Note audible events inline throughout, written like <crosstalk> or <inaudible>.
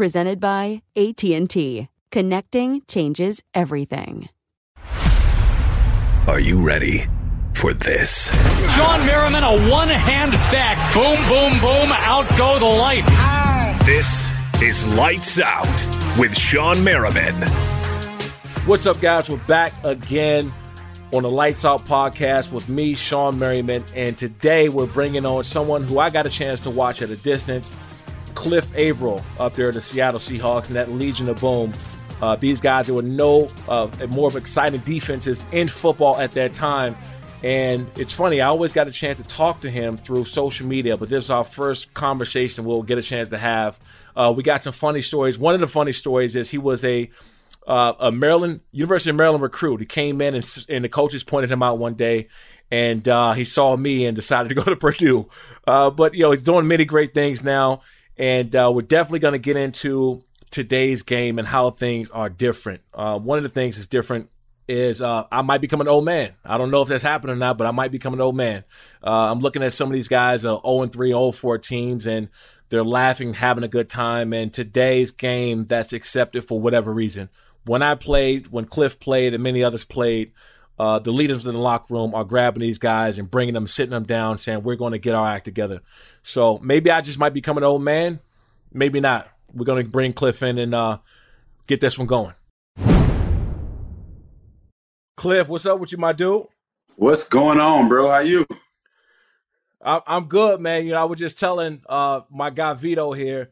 presented by AT&T. Connecting changes everything. Are you ready for this? Shawne Merriman, a one-hand back. Boom, boom, boom. Out go the lights. This is Lights Out with Shawne Merriman. What's up, guys? We're back again on the Lights Out podcast with me, Shawne Merriman, and today we're bringing on someone who I got a chance to watch at a distance – Cliff Avril up there, the Seattle Seahawks, and that Legion of Boom. Uh, these guys, there were no uh, more of exciting defenses in football at that time. And it's funny, I always got a chance to talk to him through social media, but this is our first conversation we'll get a chance to have. Uh, we got some funny stories. One of the funny stories is he was a uh, a Maryland University of Maryland recruit. He came in and, and the coaches pointed him out one day, and uh, he saw me and decided to go to <laughs> Purdue. Uh, but you know he's doing many great things now. And uh, we're definitely going to get into today's game and how things are different. Uh, one of the things that's different is uh, I might become an old man. I don't know if that's happened or not, but I might become an old man. Uh, I'm looking at some of these guys, uh, 0 and 3, 0 4 teams, and they're laughing, having a good time. And today's game, that's accepted for whatever reason. When I played, when Cliff played, and many others played, uh, the leaders in the locker room are grabbing these guys and bringing them, sitting them down, saying, We're going to get our act together. So maybe I just might become an old man. Maybe not. We're going to bring Cliff in and uh, get this one going. Cliff, what's up with you, my dude? What's going on, bro? How you? I'm good, man. You know, I was just telling uh, my guy Vito here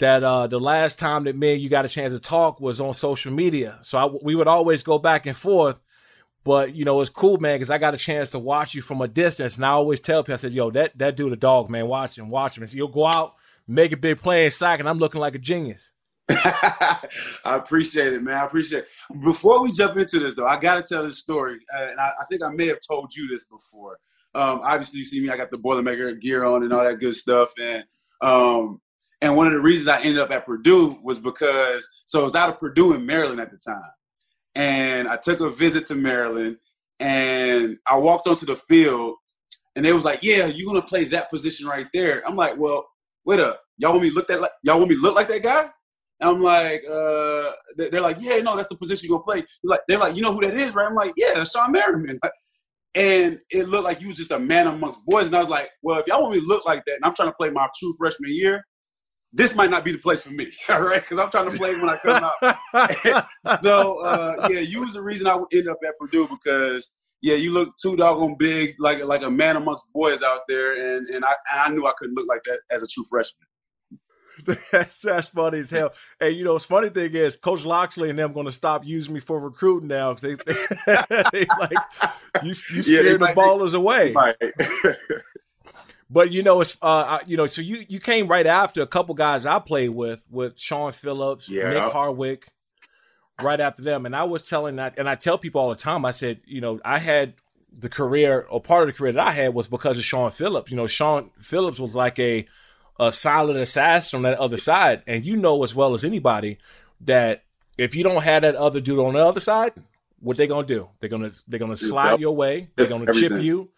that uh, the last time that me and you got a chance to talk was on social media. So I, we would always go back and forth. But you know, it's cool, man, because I got a chance to watch you from a distance. And I always tell people, I said, "Yo, that that dude, a dog, man. Watch him, watch him." So you'll go out, make a big play in and I'm looking like a genius. <laughs> I appreciate it, man. I appreciate it. Before we jump into this, though, I got to tell this story, uh, and I, I, think I may have told you this before. Um, obviously, you see me; I got the Boilermaker gear on and all that good stuff, and um, and one of the reasons I ended up at Purdue was because so I was out of Purdue in Maryland at the time and I took a visit to Maryland, and I walked onto the field, and they was like, "Yeah, you're gonna play that position right there." I'm like, "Well, wait up, y'all want me look that like y'all want me look like that guy?" And I'm like, uh, they're like, "Yeah, no, that's the position you're gonna play." Like, they're like, "You know who that is, right?" I'm like, "Yeah, that's Shawne Merriman." And it looked like you was just a man amongst boys, and I was like, "Well, if y'all want me to look like that, and I'm trying to play my true freshman year, this might not be the place for me, <laughs> all right? Because I'm trying to play when I come out. <laughs> so uh, yeah, you was the reason I would end up at Purdue because yeah, you look too doggone big, like like a man amongst boys out there, and and I and I knew I couldn't look like that as a true freshman. <laughs> that's, that's funny as hell. Hey, you know, what's funny thing is, Coach Locksley and them going to stop using me for recruiting now because they, they, they, like you, you scared yeah, the ballers away. But you know, it's uh, you know, so you you came right after a couple guys I played with, with Shaun Phillips, yeah. Nick Hardwick, right after them. And I was telling that, and I tell people all the time, I said, you know, I had the career or part of the career that I had was because of Shaun Phillips. You know, Shaun Phillips was like a a solid assassin on that other side, and you know as well as anybody that if you don't have that other dude on the other side, what they gonna do? They're gonna they're gonna slide your way. They're gonna chip you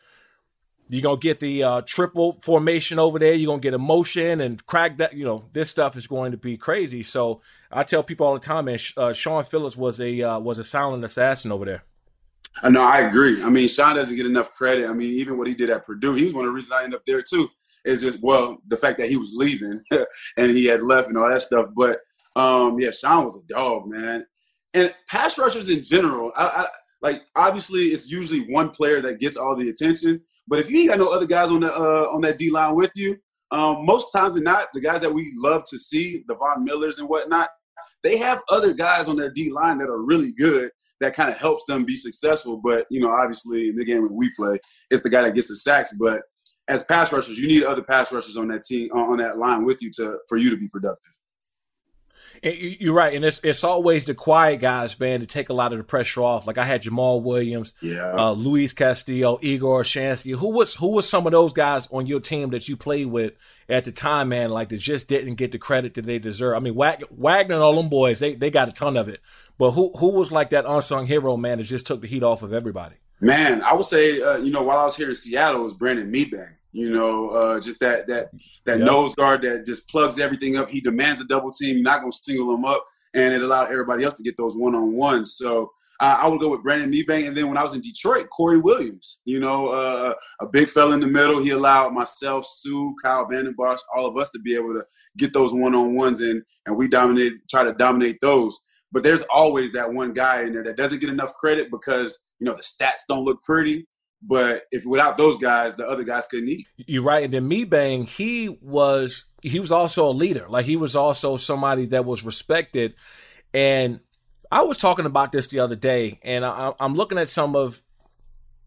you're gonna get the uh, triple formation over there. You're gonna get emotion and crack that. You know, this stuff is going to be crazy. So I tell people all the time, man. Uh, Shaun Phillips was a uh, was a silent assassin over there. Know, I agree. I mean, Shaun doesn't get enough credit. I mean, even what he did at Purdue, he's one of the reasons I end up there too. Is just well, the fact that he was leaving <laughs> and he had left and all that stuff. But um, yeah, Shaun was a dog, man. And pass rushers in general, I, I like obviously it's usually one player that gets all the attention. But if you ain't got no other guys on the uh, on that D line with you, um, most times than not, the guys that we love to see, the Von Millers and whatnot, they have other guys on their D line that are really good that kind of helps them be successful. But you know, obviously in the game when we play, it's the guy that gets the sacks. But as pass rushers, you need other pass rushers on that team on that line with you to for you to be productive. You're right, and it's it's always the quiet guys, man, to take a lot of the pressure off. Like I had Jamal Williams, yeah, uh, Luis Castillo, Igor Olshansky. Who was who was some of those guys on your team that you played with at the time, man? Like that just didn't get the credit that they deserve. I mean, Wagner and all them boys, they they got a ton of it. But who who was like that unsung hero, man, that just took the heat off of everybody? Man, I would say, uh, you know, while I was here in Seattle, it was Brandon Mebane. You know, uh, just that that that yep. nose guard that just plugs everything up. He demands a double team. You're not going to single him up, and it allowed everybody else to get those one on ones. So uh, I would go with Brandon Mebane, and then when I was in Detroit, Corey Williams. You know, uh, a big fella in the middle. He allowed myself, Suh, Kyle Vanden Bosch, all of us to be able to get those one on ones, and and we dominate, try to dominate those. But there's always that one guy in there that doesn't get enough credit because you know the stats don't look pretty but if without those guys, the other guys couldn't eat. You're right. And then Mebane, he was he was also a leader. Like he was also somebody that was respected. And I was talking about this the other day, and I, am looking at some of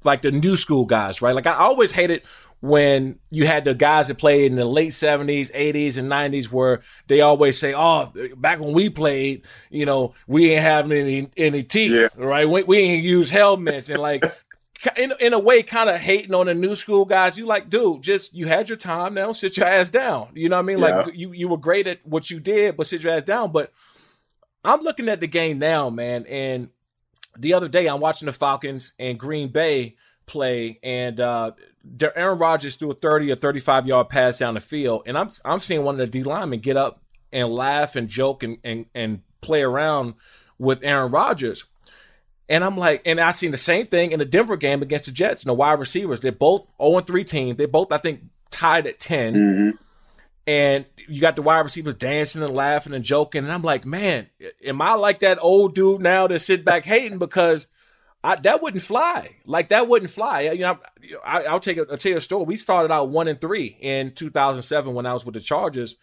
like the new school guys, right? Like I always hated when you had the guys that played in the late 70s, 80s, and 90s where they always say, oh, back when we played, you know, we ain't having any any teeth, yeah. right? We, we ain't use helmets. And like in, in a way kind of hating on the new school guys. You like, dude, just you had your time now, sit your ass down. You know what I mean? Yeah. Like you you were great at what you did, but sit your ass down. But I'm looking at the game now, man, and the other day I'm watching the Falcons and Green Bay play, and uh, Aaron Rodgers threw a 30 or 35 yard pass down the field, and I'm I'm seeing one of the D linemen get up and laugh and joke and and, and play around with Aaron Rodgers. And I'm like, and I seen the same thing in the Denver game against the Jets. No wide receivers. They're both 0 3 teams. They both, I think, tied at 10. Mm-hmm. And you got the wide receivers dancing and laughing and joking. And I'm like, man, am I like that old dude now to sit back hating because I, that wouldn't fly. Like that wouldn't fly. You know, I, will take a, I'll tell you a story. We started out one and three in 2007 when I was with the Chargers.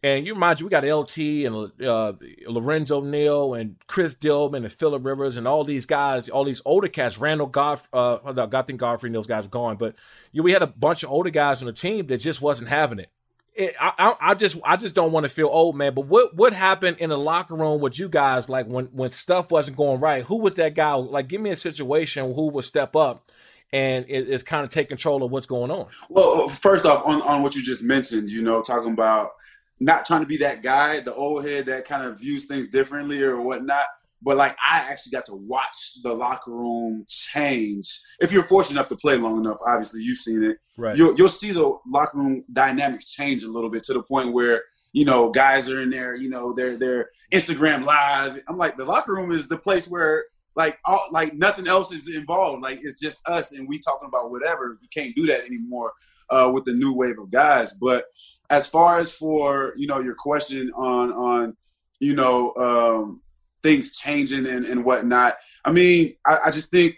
And you remind you, we got LT and uh, Lorenzo Neal and Chris Dielman and Philip Rivers and all these guys, all these older cats, Randall Goff, uh, I think Godfrey and those guys are gone, but you know, we had a bunch of older guys on the team that just wasn't having it. It I, I, just, I just don't want to feel old, man. But what, what happened in the locker room with you guys, like when, when stuff wasn't going right? Who was that guy? Like, give me a situation who would step up and it is kind of take control of what's going on. Well, first off, on, on what you just mentioned, you know, talking about not trying to be that guy, the old head that kind of views things differently or whatnot. But like I actually got to watch the locker room change. If you're fortunate enough to play long enough, obviously you've seen it. Right. You'll you'll see the locker room dynamics change a little bit to the point where you know guys are in there. You know they're they're Instagram live. I'm like the locker room is the place where like all, like nothing else is involved. Like it's just us and we talking about whatever. You can't do that anymore uh, with the new wave of guys. But as far as for you know your question on on you know um, things changing and, and whatnot, I mean, I, I just think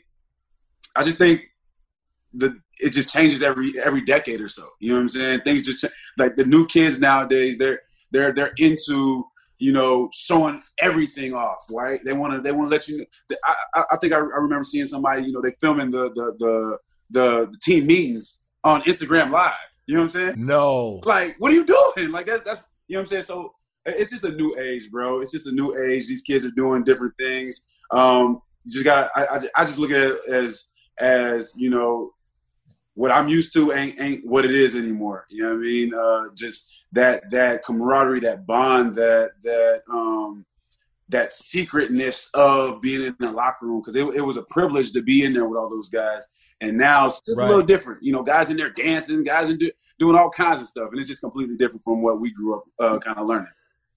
I just think the it just changes every every decade or so. You know what I'm saying? Things just like the new kids nowadays. They're they're they're into you know showing everything off. Right? They want to they want to let you. Know. I, I think I, I remember seeing somebody. You know, they filming the the the the, the team meetings on Instagram Live. You know what I'm saying? No. Like, what are you doing? Like that's that's you know what I'm saying? So it's just a new age, bro. It's just a new age. These kids are doing different things. Um, you just got I, I, I just look at it as as you know what I'm used to ain't ain't what it is anymore. You know what I mean? Uh, just that that camaraderie, that bond, that that um, that secretness of being in the locker room because it, it was a privilege to be in there with all those guys And now it's just right. a little different. You know, guys in there dancing, guys in do, doing all kinds of stuff, and it's just completely different from what we grew up uh, kind of learning.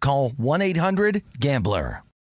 call 1-800-GAMBLER.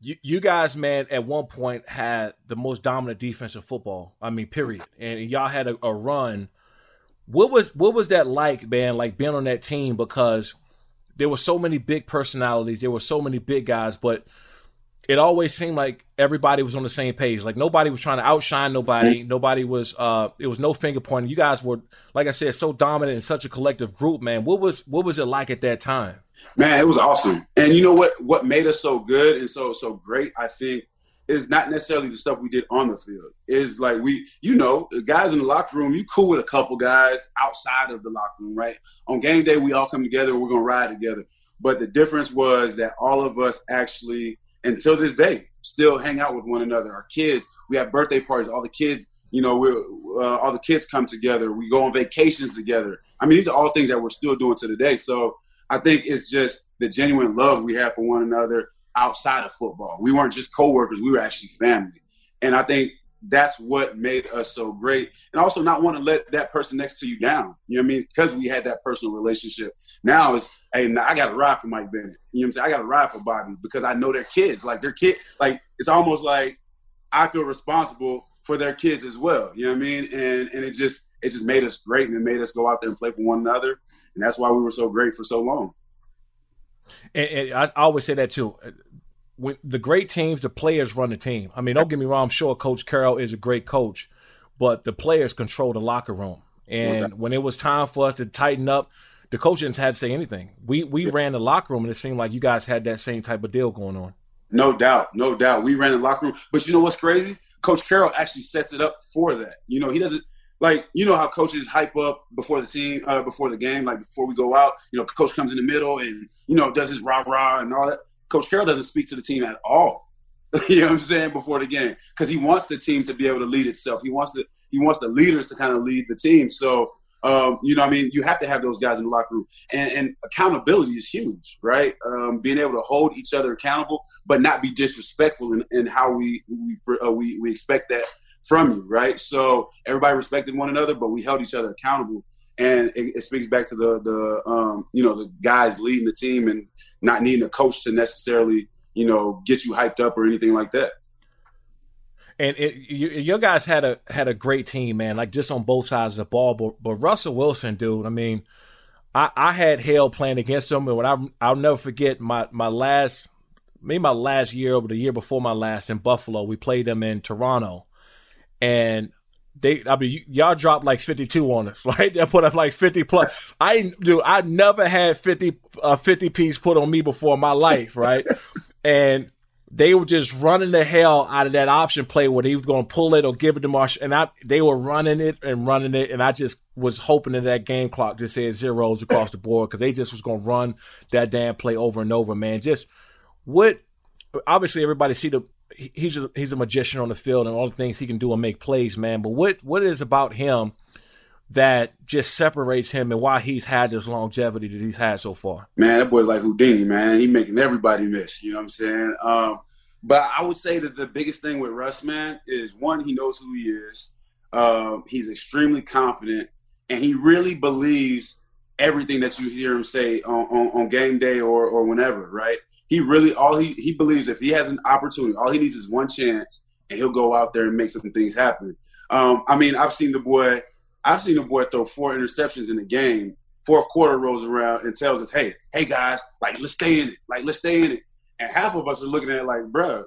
you, you guys, man, at one point had the most dominant defense in football. I mean, period. And y'all had a, a run. What was what was that like, man? Like being on that team because there were so many big personalities, there were so many big guys, but it always seemed like everybody was on the same page. Like nobody was trying to outshine nobody. Nobody was. uh It was no finger pointing. You guys were, like I said, so dominant in such a collective group, man. What was what was it like at that time? Man, it was awesome. And you know what? What made us so good and so so great, I think, is not necessarily the stuff we did on the field. Is like we, you know, the guys in the locker room. You cool with a couple guys outside of the locker room, right? On game day, we all come together. We're gonna ride together. But the difference was that all of us actually until this day still hang out with one another. Our kids, we have birthday parties. All the kids, you know, we uh, all the kids come together. We go on vacations together. I mean, these are all things that we're still doing to today. So I think it's just the genuine love we have for one another outside of football. We weren't just coworkers; we were actually family. And I think that's what made us so great. And also not want to let that person next to you down. You know what I mean? Because we had that personal relationship. Now is hey, I got to ride for Mike Bennett. You know what I'm saying? I got to ride for Bobby because I know their kids. Like their kid, like it's almost like I feel responsible for their kids as well. You know what I mean? And and it just it just made us great and it made us go out there and play for one another. And that's why we were so great for so long. And, and I always say that too when the great teams, the players run the team. I mean, don't get me wrong. I'm sure Coach Carroll is a great coach, but the players control the locker room. And when it was time for us to tighten up, the coach didn't have to say anything. We we yeah. ran the locker room, and it seemed like you guys had that same type of deal going on. No doubt, no doubt. We ran the locker room, but you know what's crazy? Coach Carroll actually sets it up for that. You know, he doesn't like you know how coaches hype up before the team, uh, before the game, like before we go out. You know, coach comes in the middle and you know does his rah rah and all that. Coach Carroll doesn't speak to the team at all. <laughs> you know what I'm saying before the game because he wants the team to be able to lead itself. He wants the he wants the leaders to kind of lead the team. So um, you know, I mean, you have to have those guys in the locker room, and, and accountability is huge, right? Um, being able to hold each other accountable, but not be disrespectful in, in how we we, uh, we we expect that from you, right? So everybody respected one another, but we held each other accountable and it, it, speaks back to the the um, you know the guys leading the team and not needing a coach to necessarily you know get you hyped up or anything like that. And it, you, your guys had a had a great team, man. Like just on both sides of the ball. But, but Russell Wilson, dude. I mean, I, I had hell playing against him, and when I I'll never forget my my last maybe my last year over the year before my last in Buffalo. We played them in Toronto, and they I mean y'all dropped like 52 on us, <laughs> right? They put up like 50 plus. I do I never had 50 uh, 50 piece put on me before in my life, right? <laughs> and they were just running the hell out of that option play where he was going to pull it or give it to Marsh, and I they were running it and running it, and I just was hoping that that game clock just said zeros across the board because they just was going to run that damn play over and over, man. Just what obviously everybody see the he's just, he's a magician on the field and all the things he can do and make plays, man. But what what is about him that just separates him and why he's had this longevity that he's had so far? Man, that boy's like Houdini, man. He making everybody miss. You know what I'm saying? Um, but I would say that the biggest thing with Russ, man, is one, he knows who he is. Um, he's extremely confident, and he really believes everything that you hear him say on, on, on, game day or, or whenever, right? He really all he he believes if he has an opportunity, all he needs is one chance, and he'll go out there and make some things happen. Um, I mean, I've seen the boy, I've seen the boy throw four interceptions in a game. Fourth quarter rolls around and tells us, "Hey, hey guys, like let's stay in it, like let's stay in it." And half of us are looking at it like, "Bro,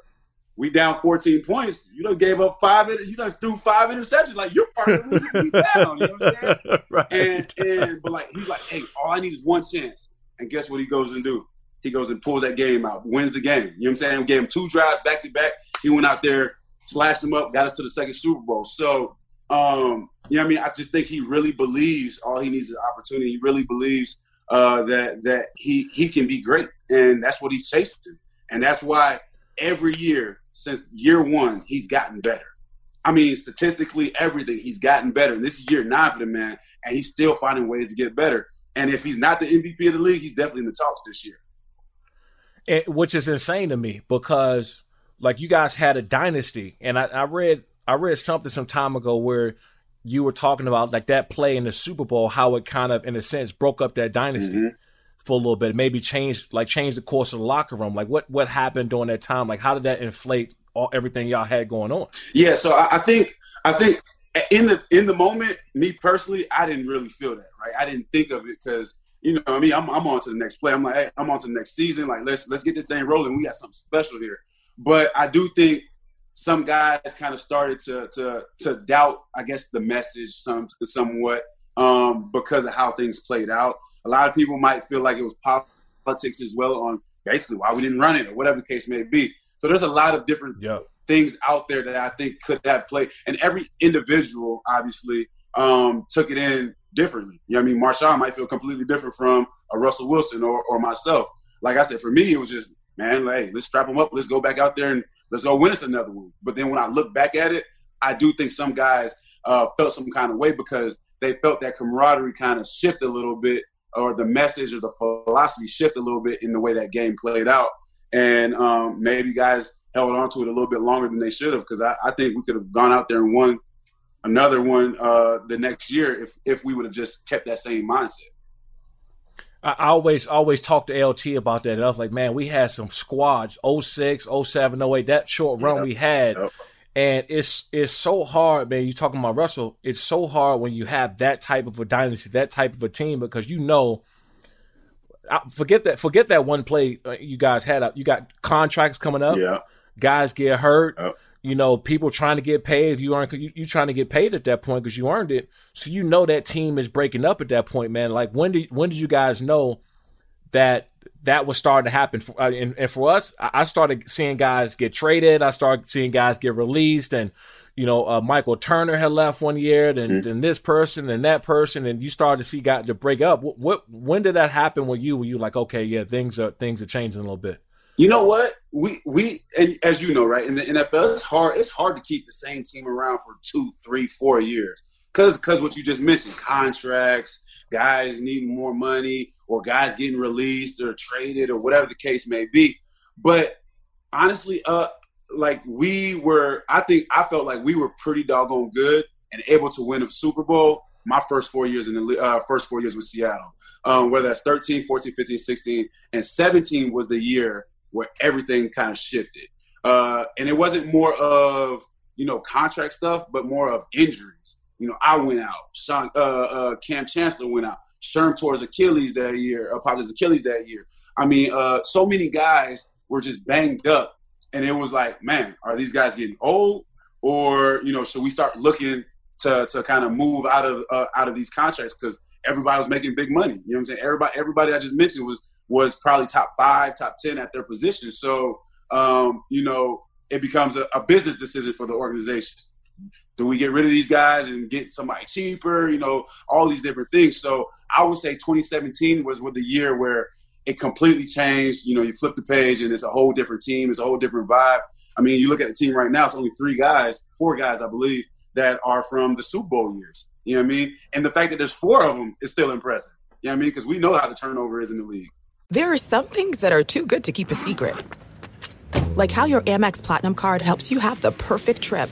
we down 14 points. You know, gave up five. You know, threw five interceptions. Like your partner was down. You know what I'm saying? <laughs> right. And and but like he's like, hey, all I need is one chance. And guess what he goes and do? He goes and pulls that game out, wins the game. You know what I'm saying? Gave him two drives back to back. He went out there, slashed them up, got us to the second Super Bowl. So um, you know what I mean? I just think he really believes all he needs is opportunity. He really believes uh, that that he he can be great, and that's what he's chasing. And that's why every year since year one, he's gotten better. I mean, statistically, everything he's gotten better. And this is year nine for the man, and he's still finding ways to get better. And if he's not the MVP of the league, he's definitely in the talks this year. It, which is insane to me because, like, you guys had a dynasty, and I, I read I read something some time ago where you were talking about like that play in the Super Bowl, how it kind of, in a sense, broke up that dynasty. Mm-hmm for a little bit, maybe change like change the course of the locker room. Like what what happened during that time? Like how did that inflate all everything y'all had going on? Yeah, so I, I think I think in the in the moment, me personally, I didn't really feel that. Right, I didn't think of it because you know I mean I'm I'm on to the next play. I'm like hey, I'm on to the next season. Like let's let's get this thing rolling. We got something special here. But I do think some guys kind of started to to to doubt, I guess, the message some somewhat um, because of how things played out. A lot of people might feel like it was politics as well on basically why we didn't run it or whatever the case may be. So there's a lot of different yep. things out there that I think could have played, and every individual obviously um, took it in differently. You know what I mean? Marshawn might feel completely different from a Russell Wilson or, or myself. Like I said, for me, it was just, man, hey, let's strap them up. Let's go back out there and let's go win us another one. But then when I look back at it, I do think some guys uh, felt some kind of way because they felt that camaraderie kind of shift a little bit, or the message or the philosophy shift a little bit in the way that game played out. And um, maybe guys held on to it a little bit longer than they should have because I, I, think we could have gone out there and won another one uh, the next year if if we would have just kept that same mindset. I always always talk to LT about that. And I was like, man, we had some squads 06, 07, 08, that short run we had. And it's it's so hard, man. You talking about Russell? It's so hard when you have that type of a dynasty, that type of a team, because you know. Forget that. Forget that one play uh, you guys had up. You got contracts coming up. Yeah. Guys get hurt. You know, people trying to get paid. If you aren't, you, you trying to get paid at that point because you earned it. So you know that team is breaking up at that point, man. Like when did when did you guys know that that was starting to happen. For, uh, and, and, for us, I started seeing guys get traded. I started seeing guys get released, and you know, uh, Michael Turner had left one year, then, mm-hmm. then this person and that person, and you started to see guys to break up. What, what when did that happen with you? Were you like, okay, yeah, things are things are changing a little bit? You know what? We we and as you know, right in the NFL, it's hard. It's hard to keep the same team around for two, three, four years because because what you just mentioned, contracts, guys needing more money, or guys getting released or traded, or whatever the case may be. But honestly, uh, like we were, I think I felt like we were pretty doggone good and able to win a Super Bowl. My first four years in the uh, first four years with Seattle, um, whether that's 13, 14, 15, 16, and 17 was the year where everything kind of shifted. Uh, and it wasn't more of you know contract stuff, but more of injuries. You know, I went out. Sean, uh, uh, Kam Chancellor went out. Sherm tore his Achilles that year. Uh, popped his Achilles that year. I mean, uh, so many guys were just banged up, and it was like, man, are these guys getting old, or you know, should we start looking to to kind of move out of uh, out of these contracts because everybody was making big money. You know what I'm saying? Everybody, everybody I just mentioned was was probably top five, top ten at their position. So, um, you know, it becomes a, a business decision for the organization do we get rid of these guys and get somebody cheaper? You know, all these different things. So I would say 2017 was with the year where it completely changed. You know, you flip the page and it's a whole different team. It's a whole different vibe. I mean, you look at the team right now. It's only three guys, four guys, I believe, that are from the Super Bowl years. You know what I mean? And the fact that there's four of them is still impressive. You know what I mean? Because we know how the turnover is in the league. There are some things that are too good to keep a secret. Like how your Amex Platinum card helps you have the perfect trip.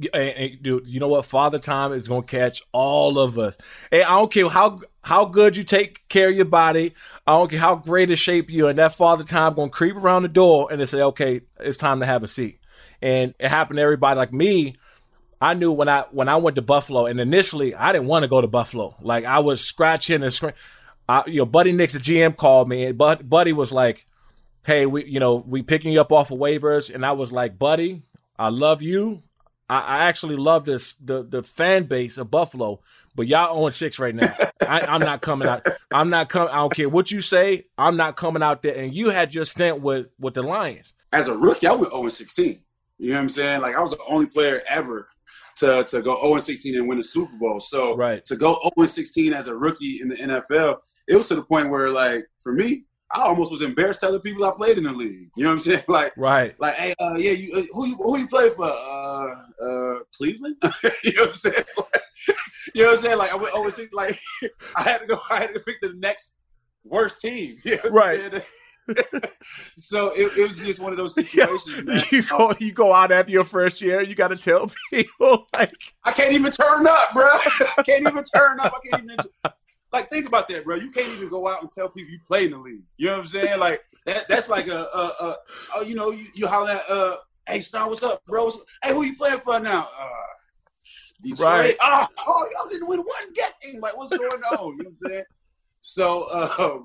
Hey, hey, dude, you know what? Father Time is gonna catch all of us. Hey, I don't care how how good you take care of your body. I don't care how great a shape you are. And that Father Time gonna creep around the door and they say, okay, it's time to have a seat. And it happened to everybody. Like me, I knew when I when I went to Buffalo, and initially I didn't want to go to Buffalo. Like I was scratching and screaming. you know, Buddy Nix, the GM, called me, and Bud, Buddy was like, "Hey, we, you know, we picking you up off of waivers," and I was like, "Buddy, I love you. I, I actually love this the the fan base of Buffalo, but y'all own six right now. I, I'm not coming out. I'm not coming. I don't care what you say. I'm not coming out there. And you had your stint with with the Lions. As a rookie, I went 0 16. You know what I'm saying? Like I was the only player ever to, to go 0 16 and win a Super Bowl. So right. to go 0 16 as a rookie in the NFL, it was to the point where like for me, I almost was embarrassed telling people I played in the league. You know what I'm saying? <laughs> Like, right? Like, hey, uh, yeah, you, uh, who you who you play for? Uh, uh, Cleveland. <laughs> you know what I'm saying? <laughs> Like, you know what I'm saying? Like, I went overseas. Like, I had to go. I had to pick the next worst team. You know right. so it, it, was just one of those situations. Man. You go, you go out after your first year. You got to tell people like, I can't even turn up, bro. I can't even turn up. I can't even. Like, think about that, bro. You can't even go out and tell people you play in the league. You know what I'm saying? Like, that, that's like a, a, a, a you know, you, you holler at, uh, hey, Star, what's up, bro? What's, hey, who you playing for now? Uh, Detroit. Right. Oh, oh, y'all didn't win one game. Like, what's going on? You know what I'm saying? So, uh,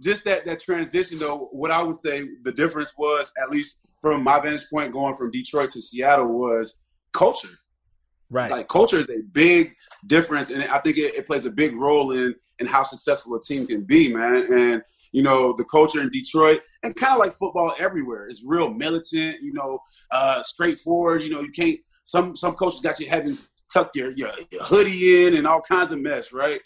just that that transition, though, what I would say the difference was, at least from my vantage point, going from Detroit to Seattle, was culture. Right. Like culture is a big difference, and I think it, it, plays a big role in in how successful a team can be, man. And you know, the culture in Detroit, and kind of like football everywhere, is real militant. You know, uh, straightforward. You know, you can't. Some some coaches got you having tuck your, your, your hoodie in and all kinds of mess, right?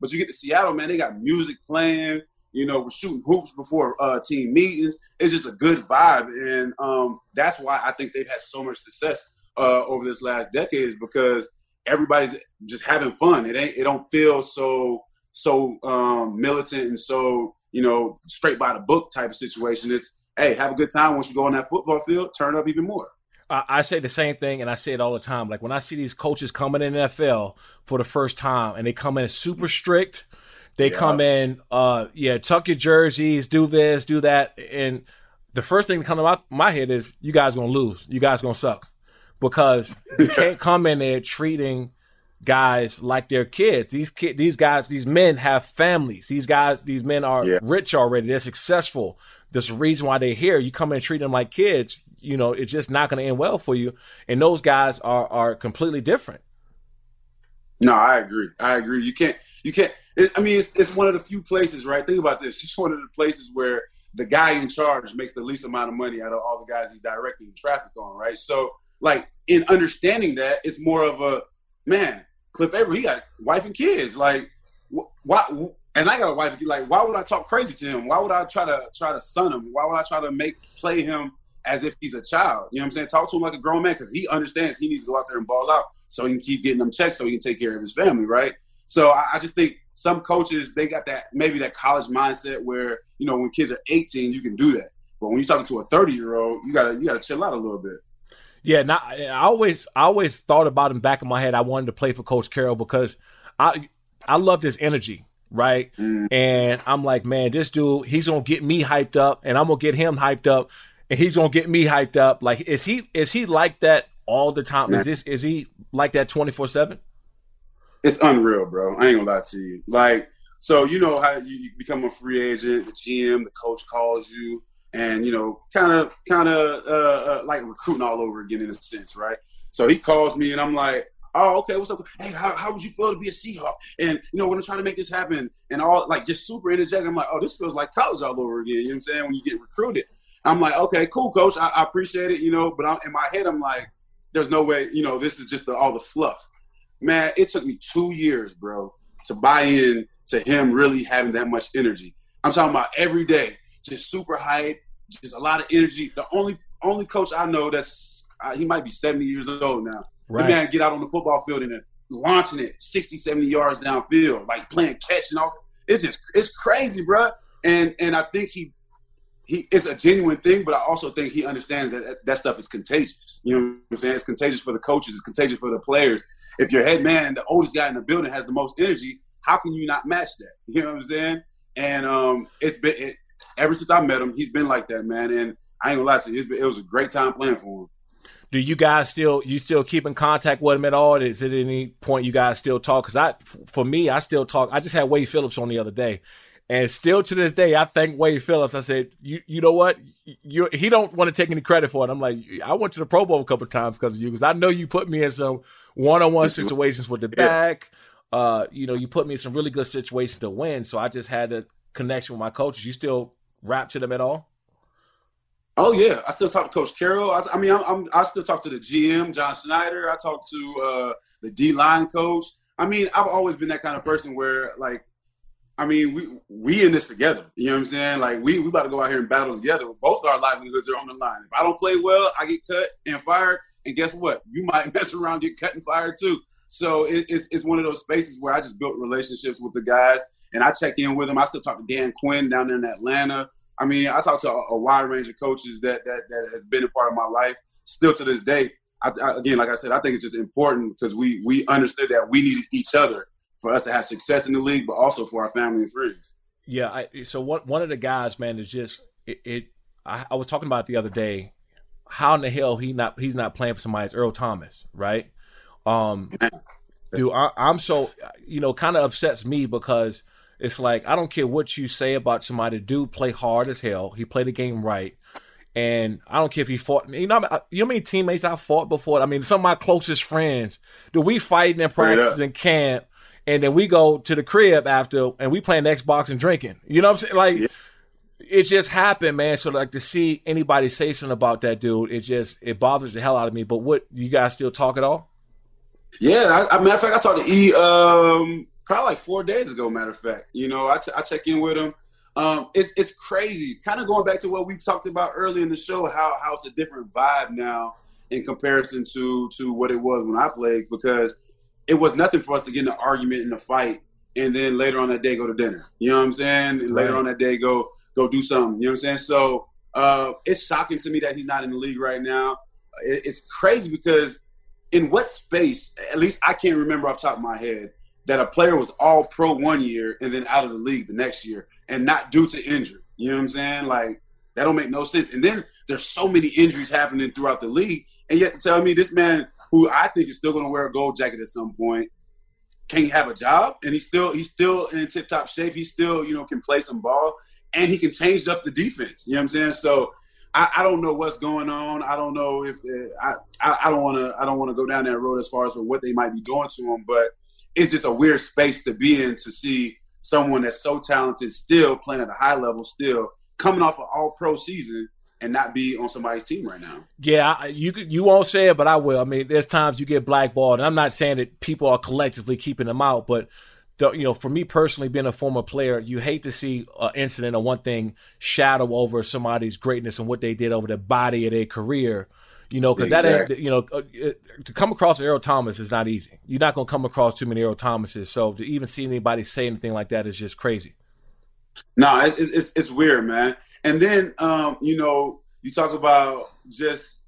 But you get to Seattle, man, they got music playing. You know, we're shooting hoops before uh, team meetings. It's just a good vibe, and um, that's why I think they've had so much success uh, over this last decade is because everybody's just having fun. It ain't it don't feel so so um, militant and so you know straight by the book type of situation. It's hey, have a good time once you go on that football field. Turn up even more. I say the same thing, and I say it all the time. Like when I see these coaches coming in NFL for the first time, and they come in super strict, they yeah. come in, uh, yeah, tuck your jerseys, do this, do that, and the first thing that comes to my, my head is, you guys gonna lose, you guys gonna suck because you <laughs> can't come in there treating guys like they're kids. These kid, these guys, these men have families. These guys, these men are yeah. rich already. They're successful. There's a reason why they're here. You come in and treat them like kids. You know, it's just not going to end well for you. And those guys are are completely different. No, I agree. I agree. You can't. You can't. It, I mean, it's, it's one of the few places, right? Think about this. It's one of the places where the guy in charge makes the least amount of money out of all the guys he's directing traffic on, right? So like in understanding that, it's more of a man. Cliff Avril, he got wife and kids. Like, why? and I got a wife. And kids. Like, why would I talk crazy to him? Why would I try to try to son him? Why would I try to make play him as if he's a child? You know what I'm saying? Talk to him like a grown man because he understands he needs to go out there and ball out so he can keep getting them checks so he can take care of his family, right? So I, I just think some coaches they got that maybe that college mindset where you know when kids are 18 you can do that, but when you're talking to a 30 year old, you gotta you gotta chill out a little bit. Yeah, not, I always I always thought about him back in my head. I wanted to play for Coach Carroll because I I love his energy right? Mm. And I'm like, man, this dude, he's gonna get me hyped up, and I'm gonna get him hyped up, and he's gonna get me hyped up. Like, is he is he like that all the time? Is this is he like that 24 seven? It's unreal, bro. I ain't gonna lie to you. Like, so you know how you become a free agent, the GM, the coach calls you. And you know, kind of, kind of uh, uh, like recruiting all over again in a sense, right? So he calls me, and I'm like, oh, okay, what's up? Hey, how, how would you feel to be a Seahawk? And you know, when I'm trying to make this happen, and all like just super energetic. I'm like, oh, this feels like college all over again. You know what I'm saying? When you get recruited, I'm like, okay, cool, coach, I, I appreciate it. You know, but I'm, in my head, I'm like, there's no way. You know, this is just the, all the fluff. Man, it took me two years, bro, to buy in to him really having that much energy. I'm talking about every day, just super hype, just a lot of energy. The only only coach I know that's uh, he might be 70 years old now Right. The man get out on the football field and launching it 60, 70 yards downfield, like playing catch and all. It's just it's crazy, bro. And and I think he he it's a genuine thing, but I also think he understands that that stuff is contagious. You know what I'm saying? It's contagious for the coaches, it's contagious for the players. If your head man, the oldest guy in the building, has the most energy, how can you not match that? You know what I'm saying? And um, it's been it, ever since I met him, he's been like that, man. And I ain't gonna lie to you, been, it was a great time playing for him do you guys still you still keep in contact with him at all? Is it any point you guys still talk? Because I, for me, I still talk. I just had Wade Phillips on the other day, and still to this day, I thank Wade Phillips. I said, you you know what? You he don't want to take any credit for it. I'm like, I went to the Pro Bowl a couple times because of you, because I know you put me in some one on one situations with the back. Uh, you know, you put me in some really good situations to win. So I just had a connection with my coaches. You still rap to them at all? Oh yeah, I still talk to Coach Carroll. I, I mean, I'm, I'm, i still talk to the GM, John Schneider. I talk to uh, the D line coach. I mean, I've always been that kind of person where, like, I mean, we we in this together. You know what I'm saying? Like, we we about to go out here and battle together. Both our livelihoods are on the line. If I don't play well, I get cut and fired. And guess what? You might <laughs> mess around, get cut and fired too. So it, it's it's one of those spaces where I just built relationships with the guys, and I check in with them. I still talk to Dan Quinn down there in Atlanta. I mean, I talk to a, a, wide range of coaches that, that that has been a part of my life still to this day. I, I, again, like I said, I think it's just important because we we understood that we needed each other for us to have success in the league, but also for our family and friends. Yeah. I, so one one of the guys, man, is just it. it I, I, was talking about it the other day. How in the hell he not he's not playing for somebody? It's Earl Thomas, right? Um, dude, I, I'm so you know, kind of upsets me because it's like I don't care what you say about somebody. Dude, play hard as hell. He played the game right, and I don't care if he fought. Me. You know, you know how many teammates I fought before. I mean, some of my closest friends. Do we fighting in practice in camp, and then we go to the crib after, and we playing Xbox and drinking. You know what I'm saying? Like. Yeah. It just happened, man. So like to see anybody say something about that dude, it just it bothers the hell out of me. But what you guys still talk at all? Yeah, I, I matter of fact, I talked to E um probably like four days ago. Matter of fact, you know, I, t- I check in with him. Um, it's it's crazy. Kind of going back to what we talked about early in the show, how how it's a different vibe now in comparison to to what it was when I played because it was nothing for us to get in an argument in a fight and then later on that day go to dinner. You know what I'm saying? And later right. on that day go go do something. You know what I'm saying? So uh, it's shocking to me that he's not in the league right now. It, it's crazy because in what space? At least I can't remember off top of my head that a player was all pro one year and then out of the league the next year and not due to injury. You know what I'm saying? Like that don't make no sense. And then there's so many injuries happening throughout the league, and yet to tell me this man, who I think is still going to wear a gold jacket at some point, can have a job, and he's still he's still in tip top shape. He still you know can play some ball, and he can change up the defense. You know what I'm saying? So. I, I don't know what's going on. I don't know if uh, I, I, I don't want to I don't want to go down that road as far as what they might be doing to him. But it's just a weird space to be in to see someone that's so talented still playing at a high level, still coming off an All Pro season and not be on somebody's team right now. Yeah, you you won't say it, but I will. I mean, there's times you get blackballed, and I'm not saying that people are collectively keeping them out, but you know, for me personally, being a former player, you hate to see an incident or one thing shadow over somebody's greatness and what they did over the body of their career. You know, because exactly. that ain't, you know, uh, to come across Earl Thomas is not easy. You're not going to come across too many Earl Thomases. So to even see anybody say anything like that is just crazy. No, it's, it's, it's weird, man. And then, um, you know, you talk about just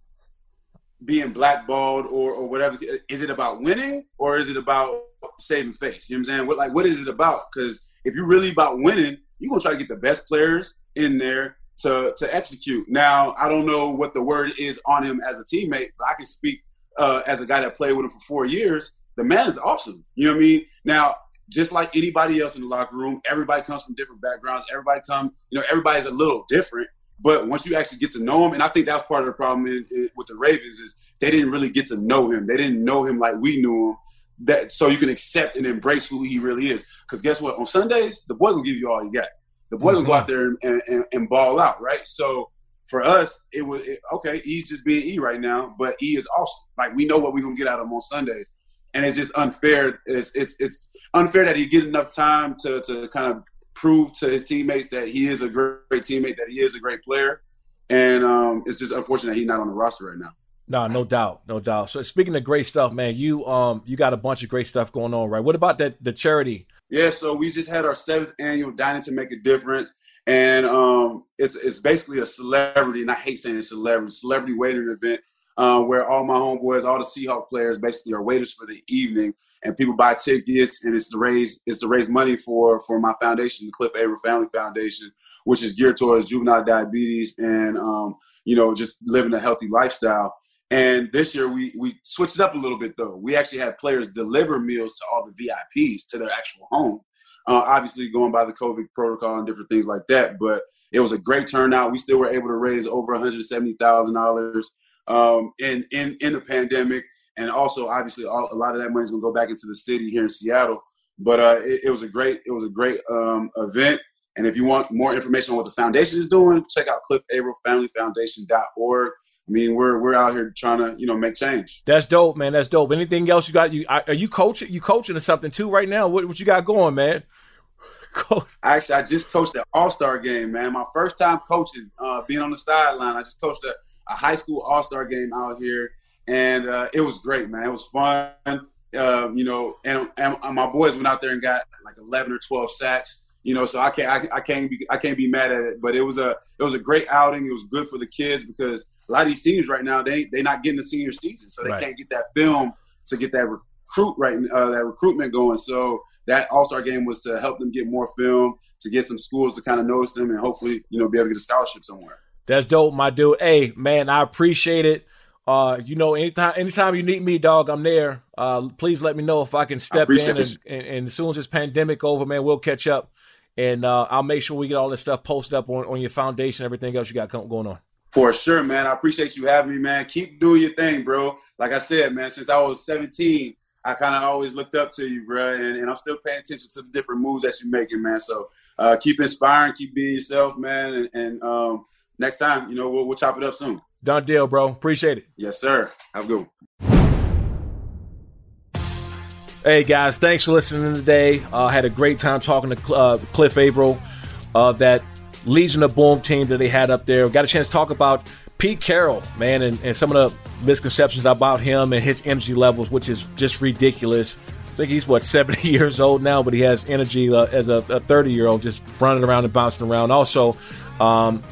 being blackballed or, or whatever. Is it about winning or is it about saving face? You know what I'm saying? What, like, what is it about? Because if you're really about winning, you're going to try to get the best players in there to, to execute. Now, I don't know what the word is on him as a teammate, but I can speak uh, as a guy that played with him for four years. The man is awesome. You know what I mean? Now, just like anybody else in the locker room, everybody comes from different backgrounds. Everybody come, you know, everybody's a little different. But once you actually get to know him, and I think that's part of the problem in, in, with the Ravens is they didn't really get to know him. They didn't know him like we knew him. That so you can accept and embrace who he really is. Because guess what? On Sundays, the boy gonna give you all you got. The boy mm-hmm. gonna go out there and, and, and, ball out, right? So for us, it was it, okay. He's just being E right now, but E is awesome. Like we know what we're gonna get out of him on Sundays, and it's just unfair. It's it's it's unfair that he get enough time to to kind of prove to his teammates that he is a great, teammate, that he is a great player. And um, it's just unfortunate he's not on the roster right now. No, no doubt, no doubt. So speaking of great stuff, man, you um you got a bunch of great stuff going on, right? What about that the charity? Yeah, so we just had our seventh annual Dining to Make a Difference, and um it's it's basically a celebrity, and I hate saying it's celebrity, celebrity waiting event uh, where all my homeboys, all the Seahawk players, basically are waiters for the evening, and people buy tickets, and it's to raise it's to raise money for for my foundation, the Cliff Avril Family Foundation, which is geared towards juvenile diabetes and um, you know just living a healthy lifestyle. And this year we we switched it up a little bit though. We actually had players deliver meals to all the VIPs to their actual home. Uh, obviously going by the COVID protocol and different things like that, but it was a great turnout. We still were able to raise over one hundred seventy thousand dollars um, in, in, in the pandemic. And also, obviously, all, a lot of that money is going to go back into the city here in Seattle. But uh, it, it, was a great it was a great um, event. And if you want more information on what the foundation is doing, check out cliffavrilfamilyfoundation.org. I mean, we're we're out here trying to you know make change. That's dope, man. That's dope. Anything else you got? You are you coaching? You coaching or something too right now? What what you got going, man? <laughs> Actually, I just coached an All Star game, man. My first time coaching, uh, being on the sideline. I just coached a, a high school All Star game out here, and uh, it was great, man. It was fun. Um, you know, and, and my boys went out there and got like 11 or 12 sacks. You know, so I can't I, I can't be I can't be mad at it. But it was a it was a great outing. It was good for the kids because a lot of these seniors right now they they not getting the senior season, so they right. can't get that film to get that recruit right uh, that recruitment going. So that All Star game was to help them get more film, to get some schools to kind of notice them, and hopefully you know be able to get a scholarship somewhere. That's dope, my dude. Hey, man, I appreciate it. Uh, you know, anytime anytime you need me, dog, I'm there. Uh, please let me know if I can step I in, and, and, and, as soon as this pandemic over, man, we'll catch up, and uh, I'll make sure we get all this stuff posted up on, on your foundation, everything else you got going on. For sure, man. I appreciate you having me, man. Keep doing your thing, bro. Like I said, man, since I was 17, I kind of always looked up to you, bro, and, and, I'm still paying attention to the different moves that you're making, man. So uh, keep inspiring, keep being yourself, man, and, and um, next time, you know, we'll, we'll chop it up soon. Done deal, bro. Appreciate it. Yes, sir. Have a good one. Hey guys, thanks for listening today. I uh, had a great time talking to uh, Cliff Avril, uh, that Legion of Boom team that they had up there. Got a chance to talk about Pete Carroll, man, and, and some of the misconceptions about him and his energy levels, which is just ridiculous. I think he's what <laughs> 70 years old now, but he has energy uh, as a 30 year old, just running around and bouncing around. Also, um,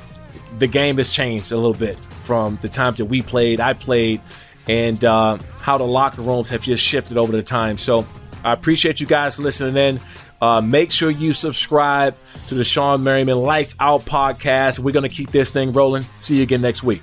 the game has changed a little bit from the times that we played, I played, and uh, how the locker rooms have just shifted over the time. So I appreciate you guys listening in. Uh, make sure you subscribe to the Shawne Merriman Lights Out podcast. We're going to keep this thing rolling. See you again next week.